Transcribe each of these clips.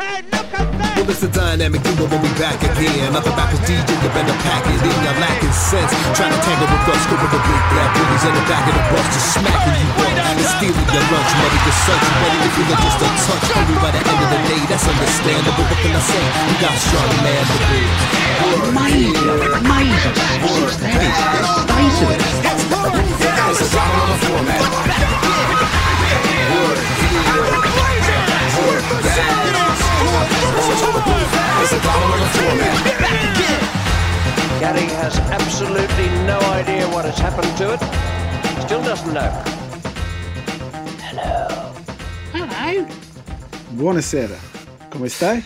Well, it's a dynamic duo when we back again. Nothing back with DJ, you better pack it in. You're lacking sense. Trying to tangle with us, scoop of the big black bullies in the back of the bus, just smacking you up. And stealing your lunch money, your search, you ready to feel it just a touch. Only by the end of the day, that's understandable. What can I say? You got strong man to be. Amazing, amazing. That is, that is It's a dollar on the floor, man. It's a dollar on the floor, man. Gary has absolutely no idea what has happened to it. Still doesn't know. Hello. Hello. Buonasera. Come stai?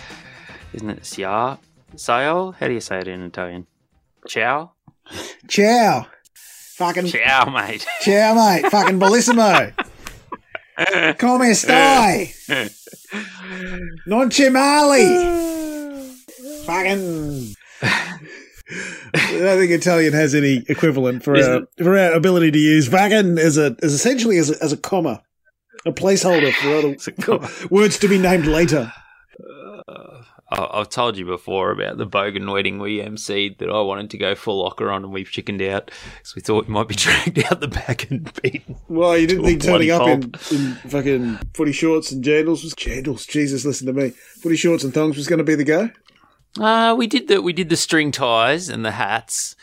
Isn't it Sia? Sayo? How do you say it in Italian? Ciao? Ciao. Fucking Ciao, mate. ciao, mate. Fucking bellissimo. Come stai? Non c'è. Fucking. I don't think Italian has any equivalent for our, Isn't- for our ability to use fucking as a as essentially as a, as a comma, a placeholder for other words to be named later. I- I've told you before about the Bogan wedding we emceed that I wanted to go full locker on and we've chickened out because we thought we might be dragged out the back and beaten. Well, you didn't think turning up in, in fucking footy shorts and jandals was jandals. Jesus, listen to me. Footy shorts and thongs was going to be the go. Uh, we did the we did the string ties and the hats,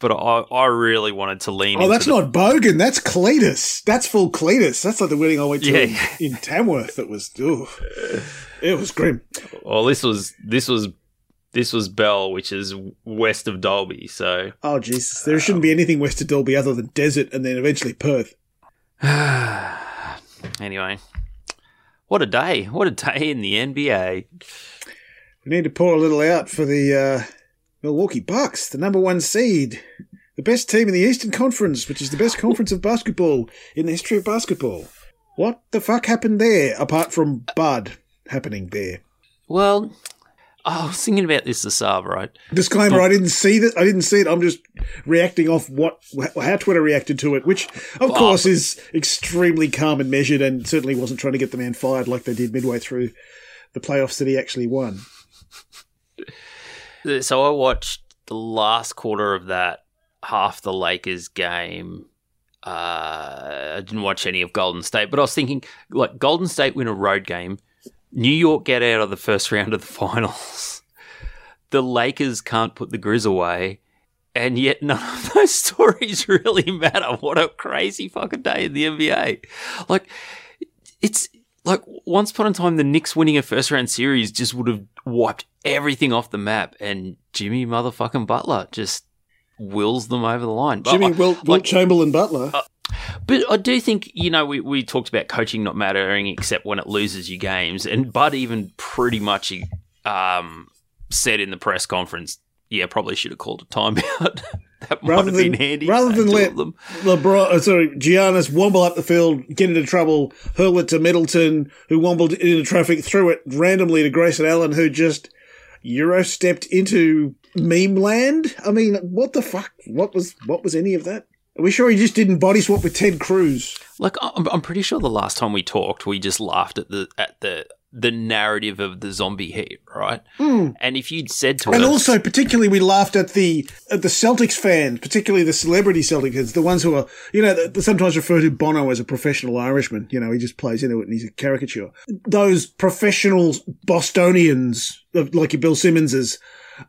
but I, I really wanted to lean. Oh, that's the- not Bogan. That's Cletus. That's full Cletus. That's like the wedding I went to Yeah. in, in Tamworth. That was, ooh, it was grim. Well, this was this was this was Bell, which is west of Dalby. So Oh, Jesus. There shouldn't be anything west of Dalby other than desert and then eventually Perth. anyway, what a day! What a day in the NBA. We need to pour a little out for the uh, Milwaukee Bucks, the number one seed, the best team in the Eastern Conference, which is the best conference of basketball in the history of basketball. What the fuck happened there, apart from Bud happening there? Well, I was thinking about this this hour, right? Disclaimer: I didn't see that. I didn't see it. I'm just reacting off what how Twitter reacted to it, which of course is extremely calm and measured, and certainly wasn't trying to get the man fired like they did midway through the playoffs that he actually won. So I watched the last quarter of that half the Lakers game. Uh, I didn't watch any of Golden State, but I was thinking like Golden State win a road game, New York get out of the first round of the finals. The Lakers can't put the Grizz away, and yet none of those stories really matter. What a crazy fucking day in the NBA! Like it's like once upon a time, the Knicks winning a first round series just would have wiped everything off the map, and Jimmy motherfucking Butler just wills them over the line. Jimmy Wilt like- Chamberlain Butler. Uh, but I do think, you know, we, we talked about coaching not mattering except when it loses you games. And Bud even pretty much um, said in the press conference, yeah, probably should have called a timeout. that might rather have than been handy. rather than let them. LeBron, uh, sorry, Giannis womble up the field, get into trouble, hurl it to Middleton, who wombled into traffic, threw it randomly to Grayson Allen, who just Euro stepped into meme land. I mean, what the fuck? What was what was any of that? Are we sure he just didn't body swap with Ted Cruz? Like I'm, I'm pretty sure the last time we talked, we just laughed at the at the the narrative of the zombie heat, right? And if you'd said to. And us, also, particularly, we laughed at the at the Celtics fans, particularly the celebrity Celtics fans, the ones who are, you know, sometimes refer to Bono as a professional Irishman. You know, he just plays into it and he's a caricature. Those professional Bostonians, like your Bill Simmonses,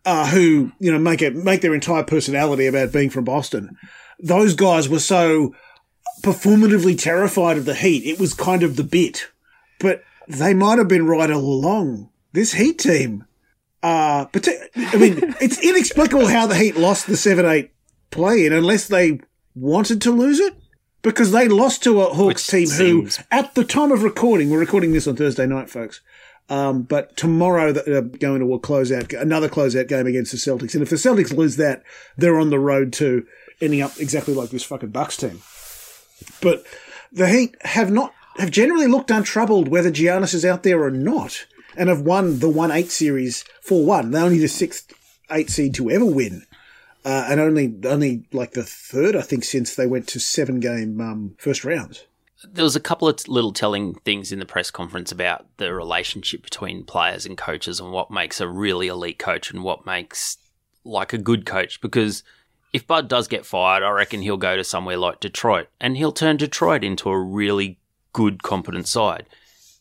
uh, who you know make it make their entire personality about being from Boston. Those guys were so performatively terrified of the Heat. It was kind of the bit, but they might have been right all along. This Heat team. Uh, but I mean, it's inexplicable how the Heat lost the 7 8 play in unless they wanted to lose it. Because they lost to a Hawks Which team seems- who, at the time of recording, we're recording this on Thursday night, folks. Um, but tomorrow they're going to a closeout, another closeout game against the Celtics. And if the Celtics lose that, they're on the road to ending up exactly like this fucking Bucks team. But the Heat have not have generally looked untroubled whether Giannis is out there or not, and have won the one eight series four one. They're only the sixth eight seed to ever win, uh, and only only like the third I think since they went to seven game um, first rounds. there was a couple of little telling things in the press conference about the relationship between players and coaches and what makes a really elite coach and what makes like a good coach. Because if Bud does get fired, I reckon he'll go to somewhere like Detroit and he'll turn Detroit into a really good, competent side.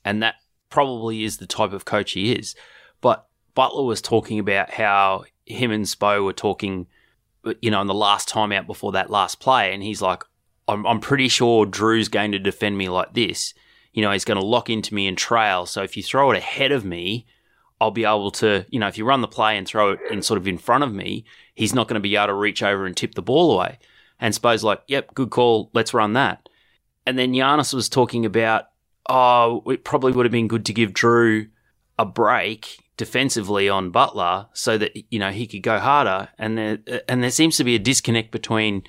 And that probably is the type of coach he is. But Butler was talking about how him and Spo were talking, you know, in the last time out before that last play, and he's like, I'm, I'm pretty sure Jrue's going to defend me like this. You know, he's going to lock into me and trail. So if you throw it ahead of me, I'll be able to, you know, if you run the play and throw it in sort of in front of me, he's not going to be able to reach over and tip the ball away. And Spo's like, yep, good call. Let's run that. And then Giannis was talking about, oh, it probably would have been good to give Jrue a break defensively on Butler so that you know he could go harder. And there and there seems to be a disconnect between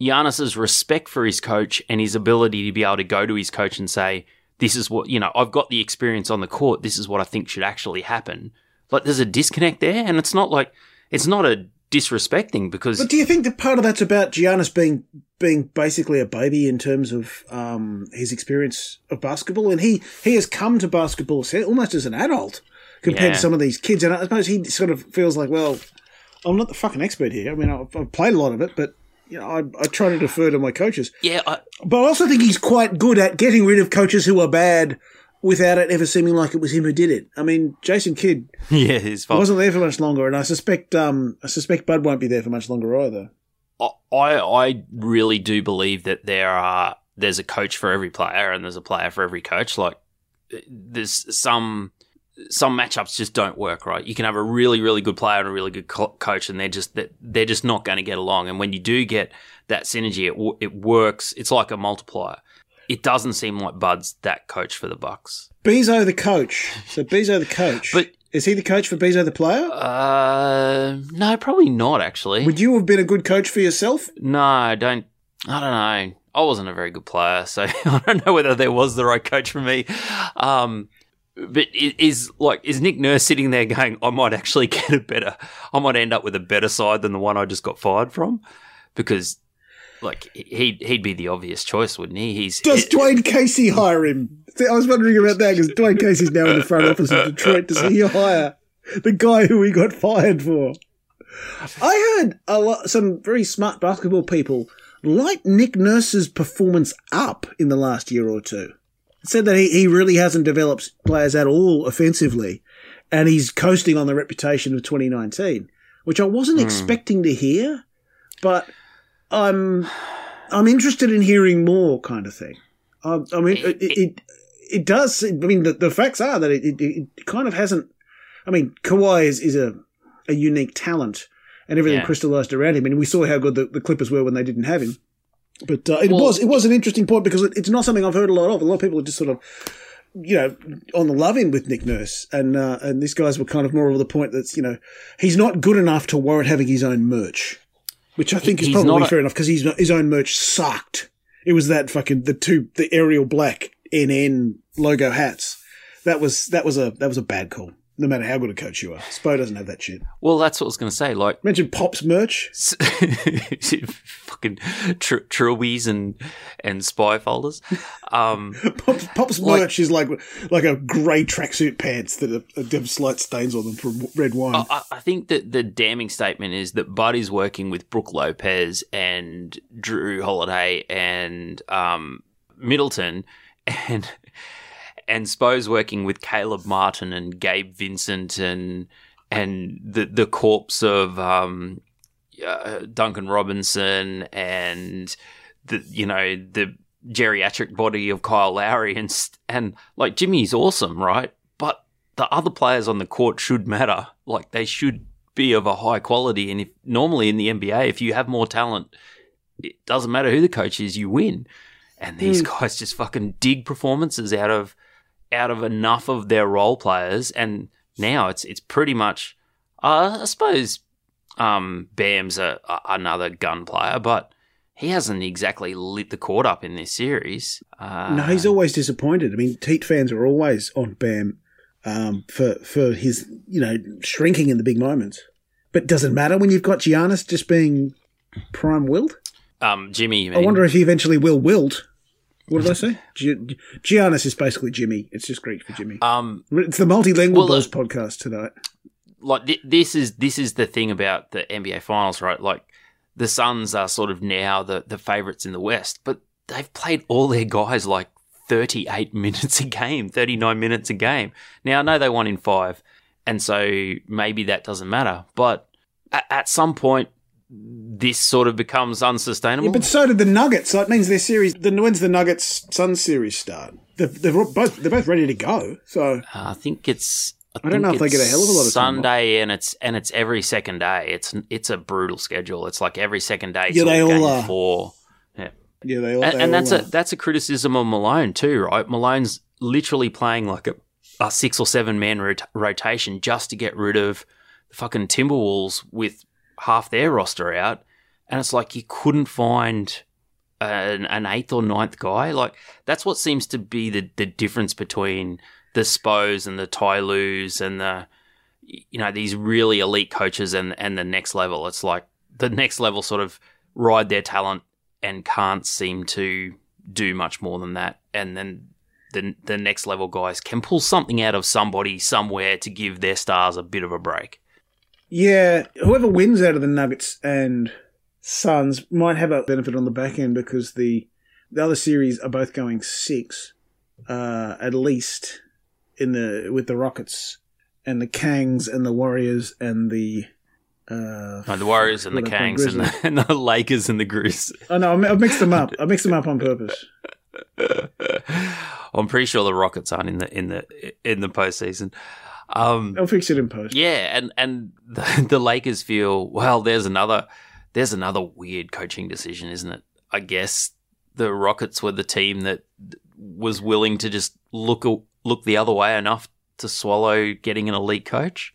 Giannis's respect for his coach and his ability to be able to go to his coach and say, "This is what you know. I've got the experience on the court. This is what I think should actually happen." Like there's a disconnect there, and it's not like it's not a disrespecting because. But do you think that part of that's about Giannis being being basically a baby in terms of um, his experience of basketball, and he he has come to basketball almost as an adult compared Yeah. to some of these kids, and I suppose he sort of feels like, well, I'm not the fucking expert here. I mean, I've, I've played a lot of it, but know, I, I try to defer to my coaches. yeah, I, But I also think he's quite good at getting rid of coaches who are bad without it ever seeming like it was him who did it. I mean, Jason Kidd yeah, his fault. wasn't there for much longer, and I suspect um I suspect Bud won't be there for much longer either. I I really do believe that there are there's a coach for every player and there's a player for every coach. Like there's some some matchups just don't work right. You can have a really really good player and a really good co- coach, and they're just they're just not going to get along. And when you do get that synergy, it it works. It's like a multiplier. It doesn't seem like Bud's that coach for the Bucks. Beeso the coach. So Beeso the coach. But- is he the coach for Beeso the player? Uh, no, probably not actually. Would you have been a good coach for yourself? No, I don't. I don't know. I wasn't a very good player, so I don't know whether there was the right coach for me. Um, but is like is Nick Nurse sitting there going, I might actually get a better, I might end up with a better side than the one I just got fired from, because like he'd he'd be the obvious choice, wouldn't he? He's Does Dwayne Casey hire him? See, I was wondering about that because Dwayne Casey's now in the front office of Detroit. Does he hire the guy who he got fired for? I heard a lot, some very smart basketball people light Nick Nurse's performance up in the last year or two. Said that he, he really hasn't developed players at all offensively, and he's coasting on the reputation of 2019, which I wasn't hmm. expecting to hear, but I'm I'm interested in hearing more, kind of thing. I, I mean, it it, it, it does. I mean, the, the facts are that it, it, it kind of hasn't. I mean, Kawhi is, is a a unique talent, and everything Yeah. crystallized around him. And we saw how good the, the Clippers were when they didn't have him. But uh, it Well- was it was an interesting point because it, it's not something I've heard a lot of. A lot of people are just sort of. You know, on the love in with Nick Nurse, and uh, and these guys were kind of more of the point that's you know he's not good enough to warrant having his own merch, which I think is probably not a- fair enough because his his own merch sucked. It was that fucking the two the Arial Black NN logo hats. That was that was a that was a bad call. No matter how good a coach you are, Spo doesn't have that shit. well, that's what I was going to say. Like Mention Pop's merch. fucking tr- trilbies and and spy folders. Um, Pop's, Pop's Like- merch is like like a grey tracksuit pants that have, have slight stains on them from red wine. I, I think that the damning statement is that Buddy's working with Brook Lopez and Jrue Holiday and um, Middleton, and and Spo's working with Caleb Martin and Gabe Vincent and and the the corpse of um, uh, Duncan Robinson and the you know the geriatric body of Kyle Lowry and st- and like Jimmy's awesome, right? But the other players on the court should matter. Like they should be of a high quality. And if normally in the NBA, if you have more talent, it doesn't matter who the coach is, you win. And these guys just fucking dig performances out of out of enough of their role players. And now it's it's pretty much. Uh, I suppose um, Bam's a, a, another gun player, but he hasn't exactly lit the court up in this series. Uh, no, he's always disappointed. I mean, Heat fans are always on Bam um, for for his you know shrinking in the big moments. But does it matter when you've got Giannis just being prime willed? um, Jimmy. you I mean? wonder if he eventually will wilt. What did I say? Gi- Giannis is basically Jimmy. It's just Greek for Jimmy. Um, it's the multilingual well, uh, podcast tonight. like th- this is this is the thing about the NBA finals, right? Like the Suns are sort of now the the favorites in the West, but they've played all their guys like 38 minutes a game, 39 minutes a game. Now I know they won in 5, and so maybe that doesn't matter, but at, at some point this sort of becomes unsustainable. Yeah, but so did the Nuggets. So it means their series. The when's the Nuggets Suns series start? They're, they're both they're both ready to go. So Uh, I think it's. I, I don't know if they get a hell of a lot of time. Sunday, and it's and it's every second day. It's it's a brutal schedule. It's like every second day. Yeah, they all game are. Four. Yeah, yeah, they all. and, they and all that's are. a that's a criticism of Malone too, right? Malone's literally playing like a, a six or seven man rot- rotation just to get rid of the fucking Timberwolves with half their roster out, and it's like you couldn't find an, an eighth or ninth guy. Like that's what seems to be the the difference between the Spos and the Ty Lues and the you know these really elite coaches and and the next level. It's like the next level sort of ride their talent and can't seem to do much more than that. And then the the next level guys can pull something out of somebody somewhere to give their stars a bit of a break. Yeah, whoever wins out of the Nuggets and Suns might have a benefit on the back end because the the other series are both going six, uh, at least in the with the Rockets and the Kangs and the Warriors and the. Uh, No, the Warriors and the What I call Kangs and the, and the Lakers and the Grizz. oh no, I mixed them up. I mixed them up on purpose. I'm pretty sure the Rockets aren't in the in the in the postseason. Um, I'll fix it in post. Yeah, and and the, the Lakers feel well. There's another there's another weird coaching decision, isn't it? I guess the Rockets were the team that was willing to just look look the other way enough to swallow getting an elite coach.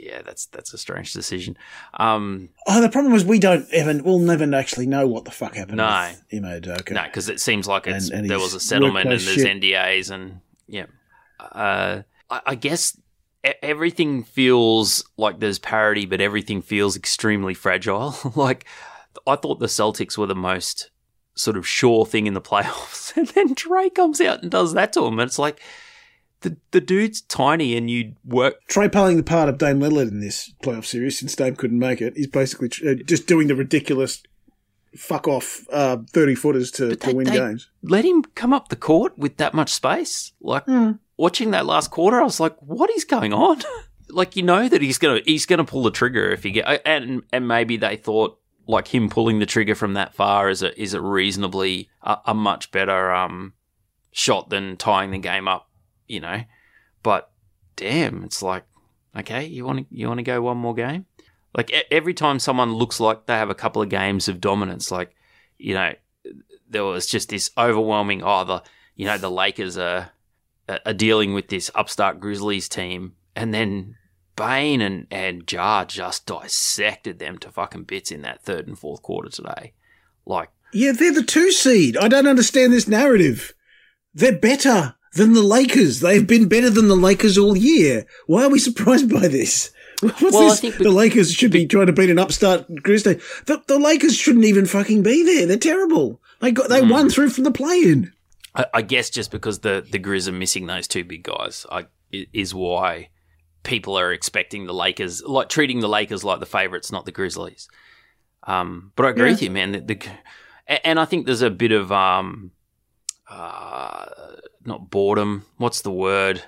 Yeah, that's that's a strange decision. Um, Oh, the problem is we don't even. We'll never actually know what the fuck happened. No. with Ime Udoka. no, because it seems like it's And- and there was a settlement and there's shit. NDAs and yeah. Uh, I, I guess everything feels like there's parity, but everything feels extremely fragile. like I thought the Celtics were the most sort of sure thing in the playoffs, and then Trey comes out and does that to him, and it's like the the dude's tiny, and you work. Trey playing the part of Dame Lillard in this playoff series since Dame couldn't make it. He's basically uh, just doing the ridiculous fuck off uh, 30 footers to, But to win they- games. Let him come up the court with that much space. Like watching that last quarter, I was like, "What is going on?" like you know that he's gonna he's gonna pull the trigger if he get and and maybe they thought like him pulling the trigger from that far is a is a reasonably a, a much better um shot than tying the game up, you know. But damn, it's like okay, you want to you want to go one more game? Like every time someone looks like they have a couple of games of dominance, like you know, there was just this overwhelming. Oh, the you know the Lakers are are dealing with this upstart Grizzlies team, and then Bane and and Jar just dissected them to fucking bits in that third and fourth quarter today. Like Yeah, they're the two seed. I don't understand this narrative. They're better than the Lakers. They've been better than the Lakers all year. Why are we surprised by this? What's Well, this? the Lakers should be trying to beat an upstart Grizzlies. The, the Lakers shouldn't even fucking be there. They're terrible. They got they Hmm. won through from the play-in. I, I guess just because the the Grizz are missing those two big guys, I, is why people are expecting the Lakers, like treating the Lakers like the favourites, not the Grizzlies. Um, but I agree Yeah. with you, man. The, the, and I think there's a bit of um, uh, not boredom. What's the word?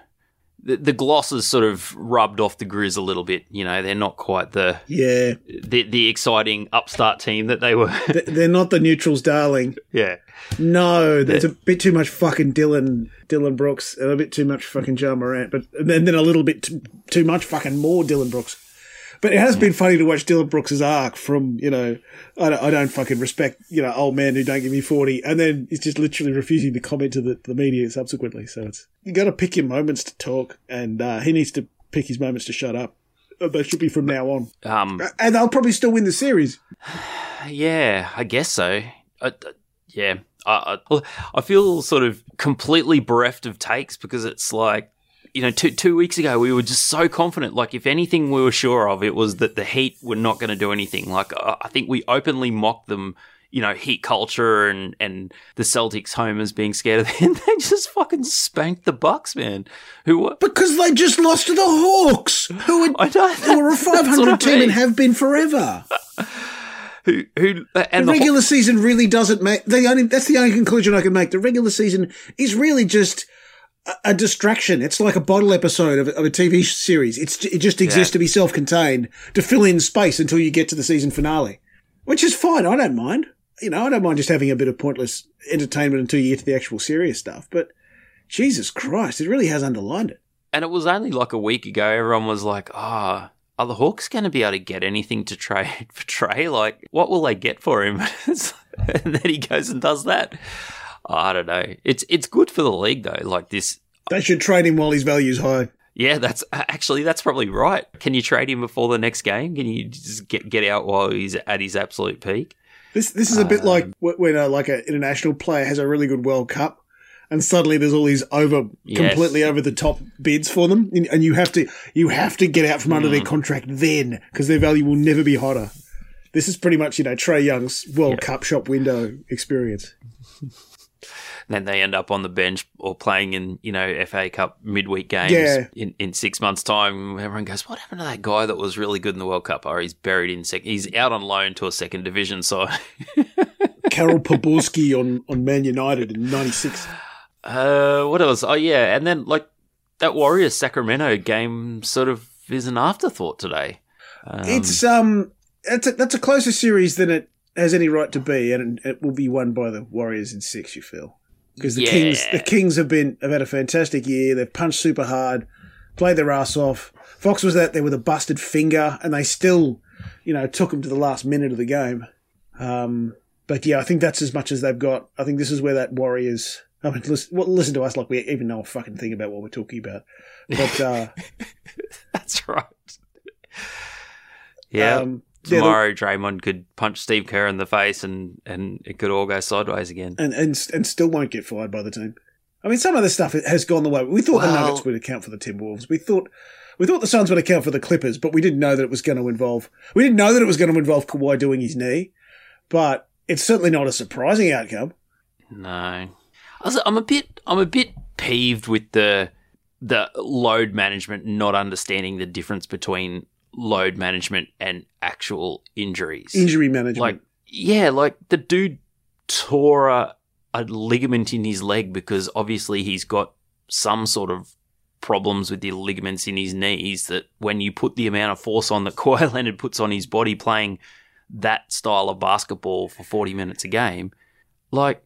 The, the gloss is sort of rubbed off the Grizz a little bit. You know, they're not quite the Yeah, the, the exciting upstart team that they were. They're not the neutrals, darling. yeah. No, there's a bit too much fucking Dillon Dillon Brooks and a bit too much fucking Ja Morant, but and then, then a little bit too, too much fucking more Dillon Brooks. But it has been funny to watch Dillon Brooks' arc from you know I don't, I don't fucking respect you know old man who don't give me forty, and then he's just literally refusing to comment to the, the media subsequently. So it's you got to pick your moments to talk, and uh, he needs to pick his moments to shut up. Uh, They should be from now on, Um, and they'll probably still win the series. Yeah, I guess so. I, I- yeah, I, I, I feel sort of completely bereft of takes because it's like, you know, two two weeks ago we were just so confident. Like, if anything we were sure of, it was that the Heat were not going to do anything. Like, I, I think we openly mocked them you know, heat culture and, and the Celtics homers being scared of them. They just fucking spanked the Bucks, man. Who were, Because they just lost to the Hawks, who, had, I know who were a that's what 500 I team and have been forever. who, who, uh, and the the, regular season really doesn't make the only that's the only conclusion I can make. The regular season is really just a, distraction. It's like a bottle episode of, a- of a TV series. It's it just exists Yeah. to be self-contained to fill in space until you get to the season finale, which is fine. I don't mind. You know, I don't mind just having a bit of pointless entertainment until you get to the actual serious stuff. But Jesus Christ, it really has underlined it. and it was only like a week ago. Everyone was like, "Ah, are the Hawks going to be able to get anything to trade for Trey? Like, what will they get for him?" and then he goes and does that. I don't know. It's it's good for the league though. Like this, They should trade him while his value's high. yeah. That's actually that's probably right. Can you trade him before the next game? Can you just get get out while he's at his absolute peak? This this is a bit Um, like when a, like an international player has a really good World Cup, and suddenly there's all these over Yes. completely over the top bids for them, and and you have to you have to get out from under Hmm. their contract then because their value will never be hotter. This is pretty much you know Trey Young's World Cup shop window experience. Then they end up on the bench or playing in you know FA Cup midweek games Yeah. in, in six months' time. Everyone goes, "What happened to that guy that was really good in the World Cup?" Or he's buried in sec. He's out on loan to a second division side. Karel Poborsky on on Man United in '96. uh, what else? Oh yeah, and then like that Warriors Sacramento game sort of is an afterthought today. Um, it's um that's a, that's a closer series than it has any right to be, and it will be won by the Warriors in six. You feel because the Yeah. Kings the Kings have been have had a fantastic year. They've punched super hard, played their ass off. Fox was out there with a busted finger, and they still, you know, took him to the last minute of the game. Um, but yeah, I think that's as much as they've got. I think this is where that Warriors. I mean, listen, well, listen to us like we even know a fucking thing about what we're talking about. But uh, that's right. Yeah. um, yeah, Tomorrow, Draymond could punch Steve Kerr in the face, and, and it could all go sideways again. and and and still won't get fired by the team. I mean, some of the stuff has gone the way. We thought the Nuggets would account for the Timberwolves. We thought we thought the Suns would account for the Clippers, but we didn't know that it was going to involve. We didn't know that it was going to involve Kawhi doing his knee, but it's certainly not a surprising outcome. No, I'm a bit. I'm a bit peeved with the the load management, not understanding the difference between load management and actual injuries. Injury management. like, yeah, like the dude tore a, a ligament in his leg because obviously he's got some sort of problems with the ligaments in his knees that when you put the amount of force on the that Kawhi Leonard puts on his body playing that style of basketball for 40 minutes a game, like,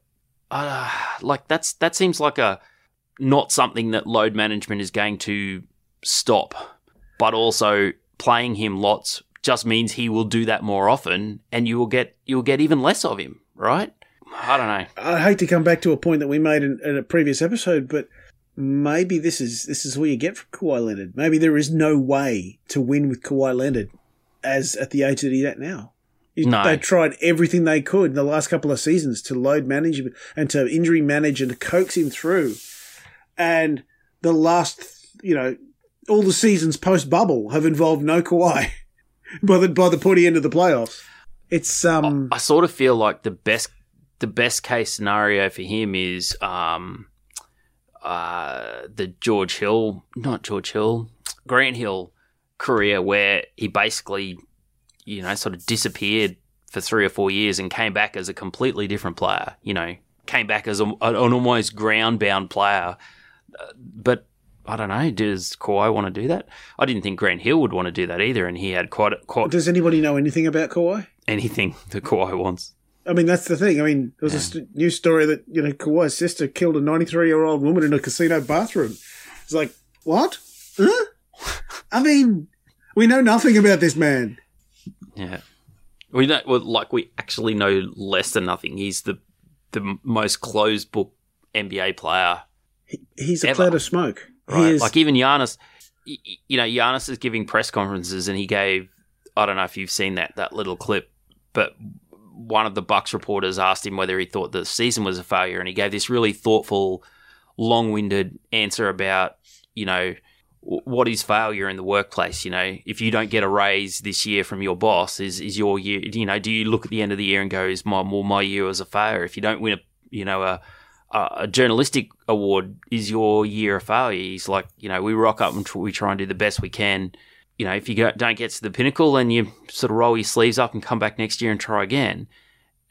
uh, like that's that seems like a not something that load management is going to stop, but also playing him lots just means he will do that more often, and you will get you will get even less of him, right? I don't know. I hate to come back to a point that we made in, in a previous episode, but maybe this is this is what you get from Kawhi Leonard. Maybe there is no way to win with Kawhi Leonard as at the age that he's at now. No. They tried everything they could in the last couple of seasons to load manage and to injury manage and to coax him through. And the last, you know, all the seasons post bubble have involved no Kawhi by the by the pointy end of the playoffs. It's um I sort of feel like the best the best case scenario for him is um uh the George Hill, not George Hill, Grant Hill career where he basically you know sort of disappeared for 3 or 4 years and came back as a completely different player, you know, came back as a, an almost ground-bound player. Uh, but I don't know. Does Kawhi want to do that? I didn't think Grant Hill would want to do that either, and he had quite quite does anybody know anything about Kawhi? anything that Kawhi wants. I mean, that's the thing. I mean, there was a st- news story that, you know, Kawhi's sister killed a 93 year old woman in a casino bathroom. It's like, what? Huh? I mean, we know nothing about this man. Yeah, we don't well, like we actually know less than nothing. He's the the most closed book NBA player, He's a Ever. cloud of smoke. Right? Is, Like even Giannis, you know, Giannis is giving press conferences, and he gave I don't know if you've seen that that little clip, but one of the Bucks reporters asked him whether he thought the season was a failure, and he gave this really thoughtful, long-winded answer about you know what is failure in the workplace? You know, if you don't get a raise this year from your boss, is is your year? You know, do you look at the end of the year and go, "Is my well, my year was a failure"? If you don't win a you know a a journalistic award, is your year of failure? He's like, you know, we rock up and we try and do the best we can. You know, if you don't get to the pinnacle, then you sort of roll your sleeves up and come back next year and try again.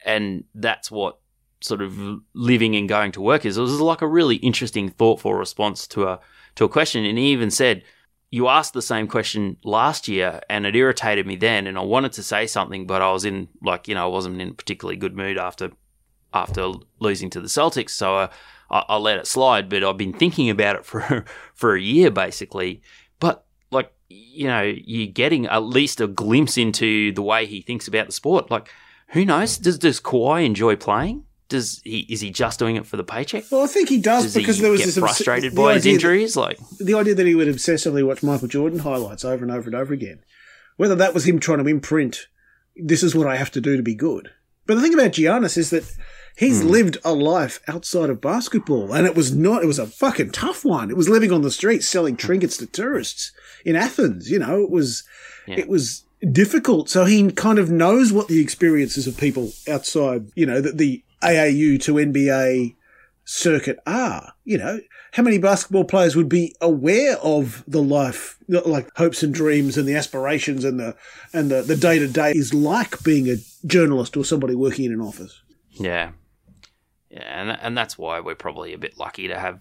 And that's what sort of living and going to work is. It was like a really interesting, thoughtful response to a to a question. And he even said, "You asked the same question last year, and it irritated me then. And I wanted to say something, but I was in like you know I wasn't in a particularly good mood after after losing to the Celtics, so I, I, I let it slide. But I've been thinking about it for for a year basically. But like you know, you're getting at least a glimpse into the way he thinks about the sport. Like, who knows? Does does Kawhi enjoy playing? Does he is he just doing it for the paycheck? Well, I think he does, Does because he there was get this frustrated the by his idea that- injuries? Like, the idea that he would obsessively watch Michael Jordan highlights over and over and over again, whether that was him trying to imprint, this is what I have to do to be good. But the thing about Giannis is that he's Hmm. lived a life outside of basketball, and it was not, it was a fucking tough one. It was living on the streets selling trinkets to tourists in Athens. You know, it was, Yeah. it was difficult. So he kind of knows what the experiences of people outside, you know, that the AAU to NBA circuit are. You know, how many basketball players would be aware of the life, like hopes and dreams and the aspirations and the and the the day to day is like being a journalist or somebody working in an office. yeah, yeah, and and that's why we're probably a bit lucky to have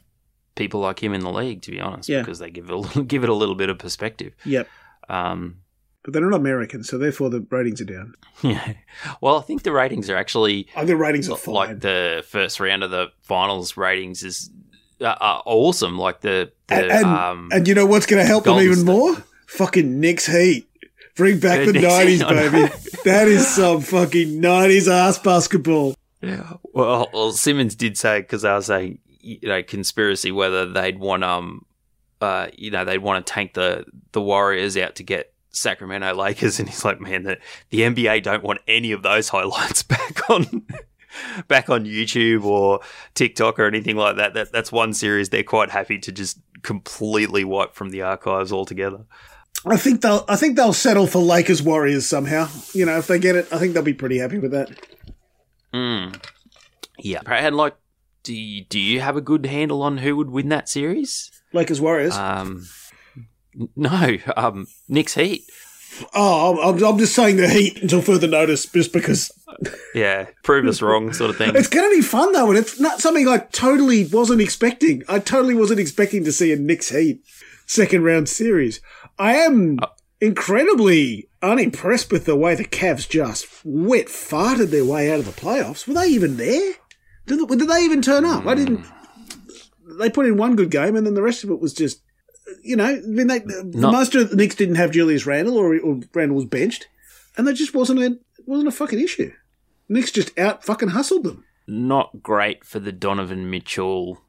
people like him in the league, to be honest, Yeah. because they give it a little, give it a little bit of perspective. Yep. Um, But they're not American, so therefore the ratings are down. yeah. Well, I think the ratings are actually I think ratings are fine. like the first round of the finals ratings is uh, are awesome. Like the the and, and, um, and you know what's going to help them even more? Fucking Knicks Heat. Bring back the nineties, Heat, I know. baby. that is some fucking nineties ass basketball. Well, well, Simmons did say because I was saying, you know, conspiracy whether they'd want um, uh, you know, they'd want to tank the the Warriors out to get Sacramento Lakers, and he's like, man, the the NBA don't want any of those highlights back on. Back on YouTube or TikTok or anything like that. that. That's one series they're quite happy to just completely wipe from the archives altogether. I think they'll. I think they'll settle for Lakers Warriors somehow. You know, if they get it, I think they'll be pretty happy with that. Mm. Yeah, and like, do you, do you have a good handle on who would win that series? Lakers Warriors. Um, no, um, Knicks Heat. oh, I'm, I'm just saying the Heat until further notice, just because Yeah, prove us wrong, sort of thing. it's going to be fun though, and it's not something I totally wasn't expecting. I totally wasn't expecting to see a Knicks Heat second round series. I am incredibly unimpressed with the way the Cavs just wet farted their way out of the playoffs. Were they even there? Did, did they even turn up? I didn't. They put in one good game, and then the rest of it was just, you know, I mean, they, most of the Knicks didn't have Julius Randle, or, or Randle was benched, and that just wasn't a wasn't a fucking issue. Knicks just out fucking hustled them. Not great for the Donovan Mitchell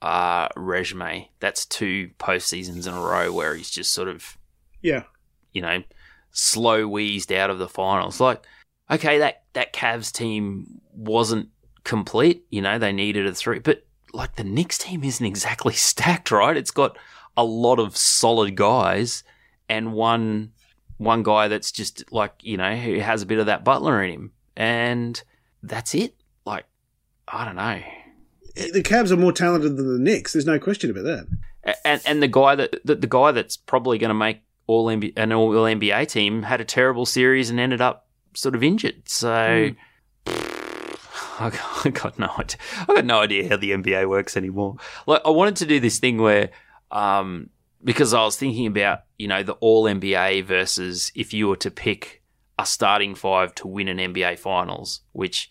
uh, resume. That's two postseasons in a row where he's just sort of Yeah, you know, slow wheezed out of the finals. Like, okay, that that Cavs team wasn't complete. You know, they needed a three, but like the Knicks team isn't exactly stacked, right? It's got a lot of solid guys and one one guy that's just like you know who has a bit of that Butler in him, and that's it. Like, I don't know. Eh, the Cavs are more talented than the Knicks. There's no question about that. And and the guy that the, the guy that's probably going to make all NBA, an all NBA team had a terrible series and ended up sort of injured. So I, got, I got no idea. I got no idea how the NBA works anymore. Like I wanted to do this thing where, um, because I was thinking about you know the all NBA versus if you were to pick a starting five to win an NBA Finals, which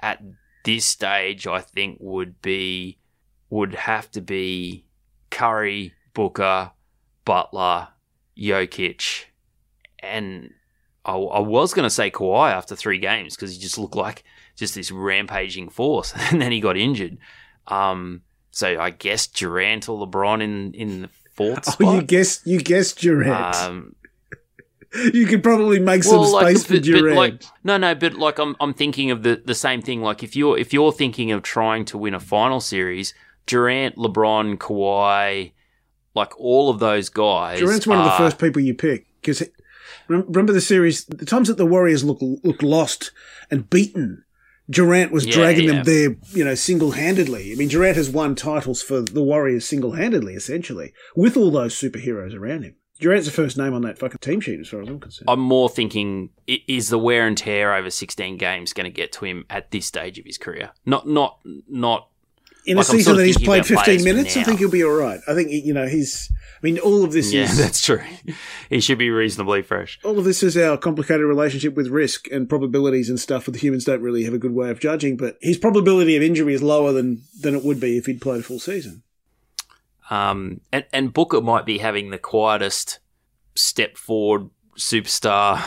at this stage I think would be would have to be Curry, Booker, Butler, Jokic, and I, I was going to say Kawhi after three games because he just looked like just this rampaging force, and then he got injured. Um, so I guess Durant or LeBron in in the fourth spot. Oh, you guessed you guessed Durant. Um, you could probably make some space for but- but, Durant. like, no, no, but like I'm, I'm thinking of the, the same thing. Like if you're if you're thinking of trying to win a final series, Durant, LeBron, Kawhi, like all of those guys. Durant's one of the first people you pick because remember the series, the times that the Warriors look looked lost and beaten. Durant was Yeah, dragging yeah. them there, you know, single handedly. I mean, Durant has won titles for the Warriors single handedly, essentially, with all those superheroes around him. Durant's the first name on that fucking team sheet, as far as I'm concerned. I'm more thinking: is the wear and tear over 16 games going to get to him at this stage of his career? Not, not, not. In like, a season sort of that he's played 15 for minutes, I think he'll be all right. I think, you know, he's. I mean, all of this Yeah, is. that's true. he should be reasonably fresh. all of this is our complicated relationship with risk and probabilities and stuff that the humans don't really have a good way of judging, but his probability of injury is lower than, than it would be if he'd played a full season. Um, and, and Booker might be having the quietest step forward superstar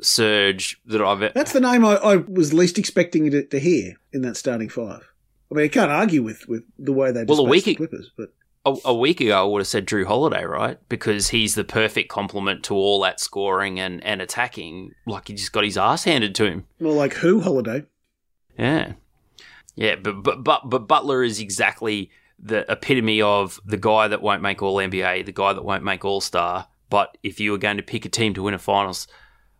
surge that I've. That's the name I, I was least expecting to, to hear in that starting five. I mean, I can't argue with, with the way they Well, a week the Clippers, but a, a week ago, I would have said Jrue Holiday, right? Because he's the perfect complement to all that scoring and, and attacking. Like he just got his ass handed to him. more like who holiday? Yeah, yeah. But but but but Butler is exactly the epitome of the guy that won't make All NBA, the guy that won't make All Star. But if you were going to pick a team to win a finals,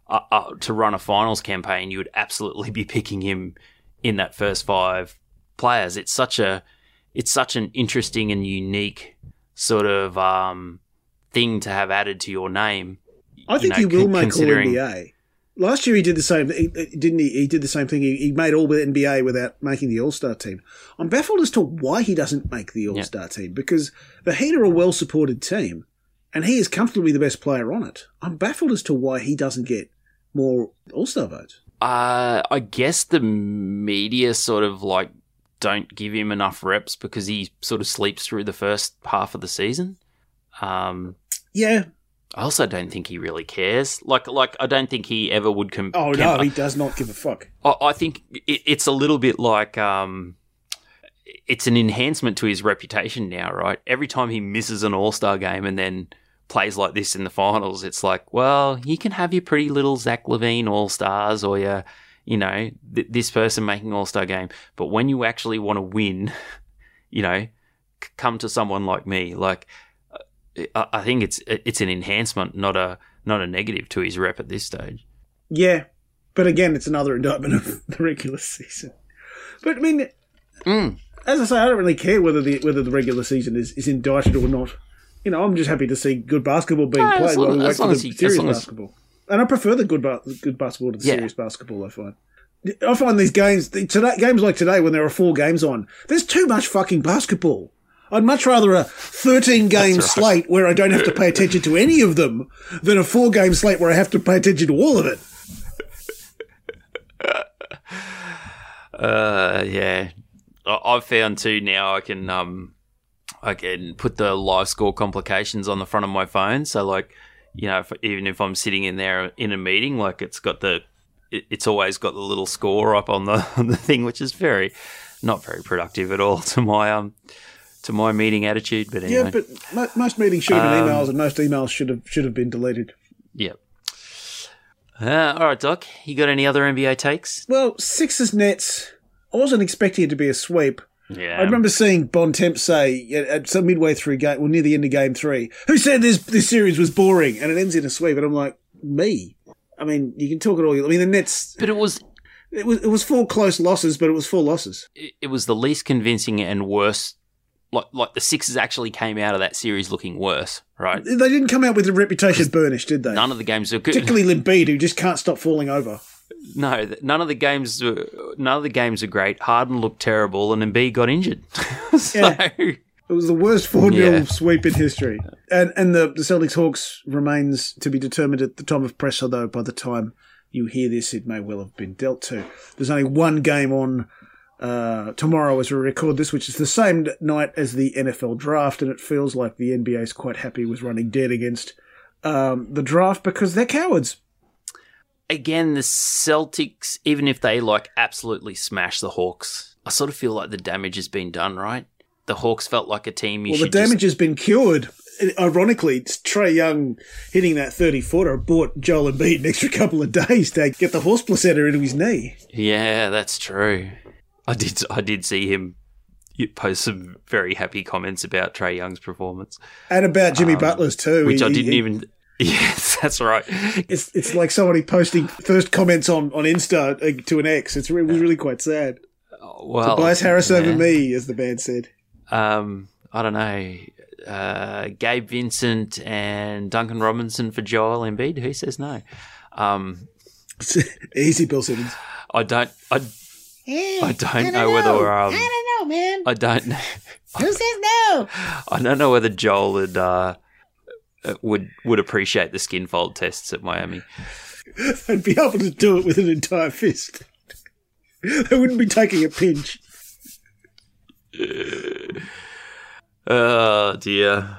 uh, uh, to run a finals campaign, you would absolutely be picking him in that first five players. It's such a it's such an interesting and unique sort of um, thing to have added to your name. I you think know, he will con- make All NBA. Last year he did the same, he- didn't he? He did the same thing. He, he made All with NBA without making the All Star team. I'm baffled as to why he doesn't make the All Star team because the Heat are a well supported team, and he is comfortably the best player on it. I'm baffled as to why he doesn't get more All Star votes. Uh, I guess the media sort of like don't give him enough reps because he sort of sleeps through the first half of the season. Um, Yeah. I also don't think he really cares. Like, like I don't think he ever would. Com- Oh com- no, he does not give a fuck. I, I think it, it's a little bit like um, it's an enhancement to his reputation now, right? Every time he misses an All Star game and then plays like this in the finals, it's like, well, you can have your pretty little Zach LaVine All Stars or your, you know, th- this person making All Star game, but when you actually want to win, you know, c- come to someone like me. Like, uh, I, I think it's it's an enhancement, not a not a negative to his rep at this stage. Yeah, but again, it's another indictment of the regular season. But I mean, Mm. as I say, I don't really care whether the whether the regular season is, is indicted or not. You know, I'm just happy to see good basketball being No, as played long- while we as long the as you- as serious long as- basketball. And I prefer the good ba- good basketball to the Yeah. serious basketball. I find. I find these games the, today games like today when there are four games on. There's too much fucking basketball. I'd much rather a 13 game right. slate where I don't have to pay attention to any of them than a four game slate where I have to pay attention to all of it. Uh, yeah, I- I've found too now. I can um, I can put the live score complications on the front of my phone. So like, you know, if, even if I'm sitting in there in a meeting, like it's got the, it, it's always got the little score up on the on the thing, which is very, not very productive at all to my um, to my meeting attitude. But anyway, Yeah, but mo- most meetings should have been Um, emails, and most emails should have should have been deleted. Yep. Uh, all right, Doc. You got any other NBA takes? Well, Sixers Nets. I wasn't expecting it to be a sweep. Yeah. I remember seeing Bontemps say at, at some midway through game, well, near the end of game three, "Who said this this series was boring?" And it ends in a sweep, and I'm like, me. I mean, you can talk it all. you- I mean, the Nets. but it was It was it was four close losses, but it was four losses. it, it was the least convincing and worst. Like like the Sixers actually came out of that series looking worse, right? They didn't come out with a reputation burnished, did they? None of the games are good. Particularly Embiid, who just can't stop falling over. No, none of the games. Were, none of the games are great. Harden looked terrible, and Embiid got injured. so Yeah. It was the worst 4 0 Yeah. sweep in history. And and the, the Celtics Hawks remains to be determined at the time of press, although by the time you hear this, it may well have been dealt to. There's only one game on uh, tomorrow as we record this, which is the same night as the NFL draft, and it feels like the NBA is quite happy with running dead against um, the draft because they're cowards. Again, the Celtics, even if they like absolutely smash the Hawks, I sort of feel like the damage has been done. Right? The Hawks felt like a team. You Well, the should just- damage has been cured. Ironically, it's Trey Young hitting that 30 footer bought Joel Embiid an extra couple of days to get the horse placenta into his knee. Yeah, that's true. I did. I did see him. you post some very happy comments about Trey Young's performance, And about Jimmy Butler's too. Um, which He- I didn't he- even. Yes, that's right. It's it's like somebody posting first comments on on Insta uh, to an ex. It's re- it was really quite sad. Well, Tobias Harris over me, as the band said. Um, I don't know. Uh, Gabe Vincent and Duncan Robinson for Joel Embiid. Who says no? Um, Easy, Bill Simmons. I don't. I, I don't know whether. Um, I don't know, man. I don't. know. Who says no? I don't know whether Joel would uh, uh, would would appreciate the skin fold tests at Miami. I'd be able to do it with an entire fist. I wouldn't be taking a pinch. Oh dear.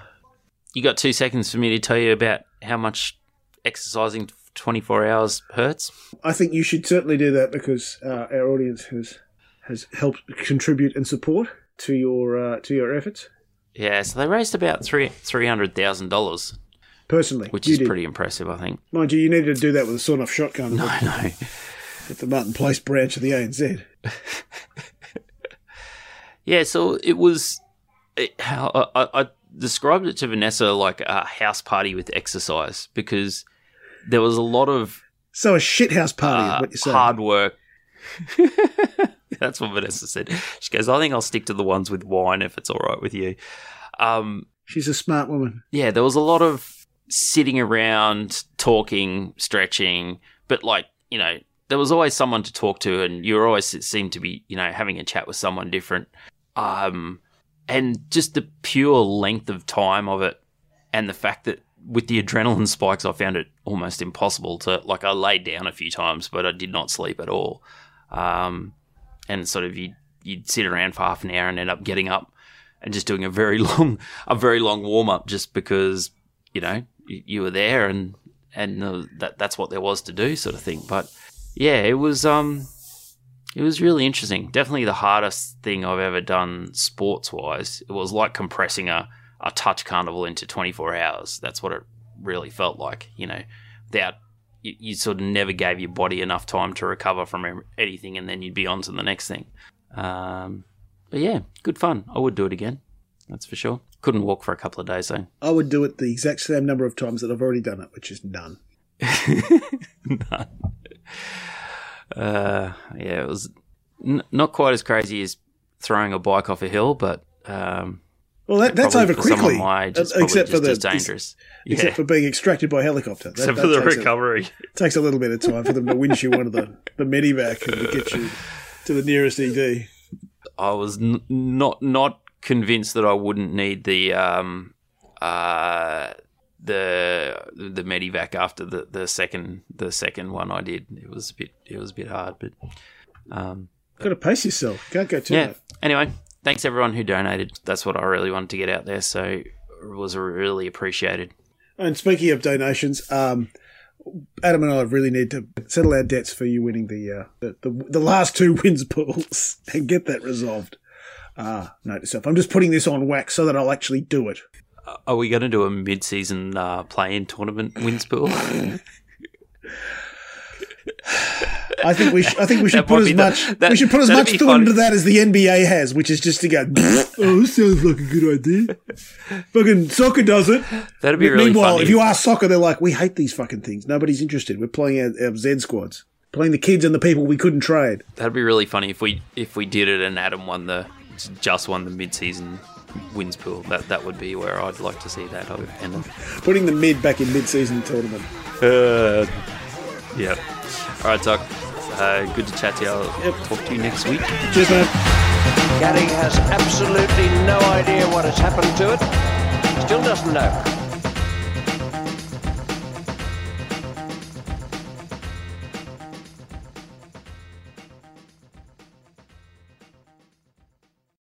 You got two seconds for me to tell you about how much exercising 24 hours hurts? I think you should certainly do that because uh, our audience has has helped contribute and support to your uh, to your efforts. Yeah, so they raised about three three hundred thousand dollars, Personally, which is did. pretty impressive, I think. Mind you, you needed to do that with a sawn-off shotgun I no, at the Martin Place branch of the ANZ. Yeah, so it was. It, I, I I described it to Vanessa like a house party with exercise because there was a lot of So a shithouse party uh, is what you're saying. hard work. That's what Vanessa said. She goes, "I think I'll stick to the ones with wine if it's all right with you." Um, She's a smart woman. yeah, there was a lot of sitting around, talking, stretching, but like, you know, there was always someone to talk to and you always seemed to be, you know, having a chat with someone different. Um, and just the pure length of time of it and the fact that with the adrenaline spikes, I found it almost impossible to, like, I laid down a few times, but I did not sleep at all. Um, and sort of you'd, you'd sit around for half an hour and end up getting up and just doing a very long, a very long warm up just because you know you, you were there and and uh, that that's what there was to do, sort of thing. But yeah, it was um, it was really interesting. Definitely the hardest thing I've ever done sports wise. It was like compressing a a touch carnival into twenty four hours. That's what it really felt like. You know, without you, you sort of never gave your body enough time to recover from anything, and then you'd be on to the next thing. Um, but yeah, good fun. I would do it again. That's for sure. Couldn't walk for a couple of days though. I would do it the exact same number of times that I've already done it, which is none. None. Uh, yeah, it was n- not quite as crazy as throwing a bike off a hill, but um, Well, that, that's over quickly. my age, it's except for the dangerous. Except yeah. for being extracted by helicopter. That, Except that for the takes a- recovery. takes a little bit of time for them to winch you one of the, the medivac and to get you to the nearest ED. I was n- not not convinced that I wouldn't need the um uh the the medivac after the, the second the second one I did. It was a bit it was a bit hard, but um Got to pace yourself. Can't go too yeah. much. Anyway, thanks everyone who donated. That's what I really wanted to get out there. So it was really appreciated. And speaking of donations, um, Adam and I really need to settle our debts for you winning the uh, the, the, the last two wins pools and get that resolved. Ah, note to self. I'm just putting this on wax so that I'll actually do it. Are we going to do a mid-season uh, play-in tournament wins pool? I think we sh- I think we should put as the- much that- we should put as much thought into that as the NBA has, which is just to go. oh, this sounds like a good idea. fucking soccer does it. That'd be really Meanwhile, funny. if you ask soccer, they're like, "We hate these fucking things. Nobody's interested. We're playing our, our Z squads, playing the kids and the people we couldn't trade." That'd be really funny if we if we did it and Adam won the just won the mid-season wins pool. That that would be where I'd like to see that end up. Putting the mid back in mid-season tournament. Uh, yeah. All right, Doc. Uh, good to chat to you. I'll Yep. talk to you next week. Cheers, man. Gary has absolutely no idea what has happened to it. Still doesn't know.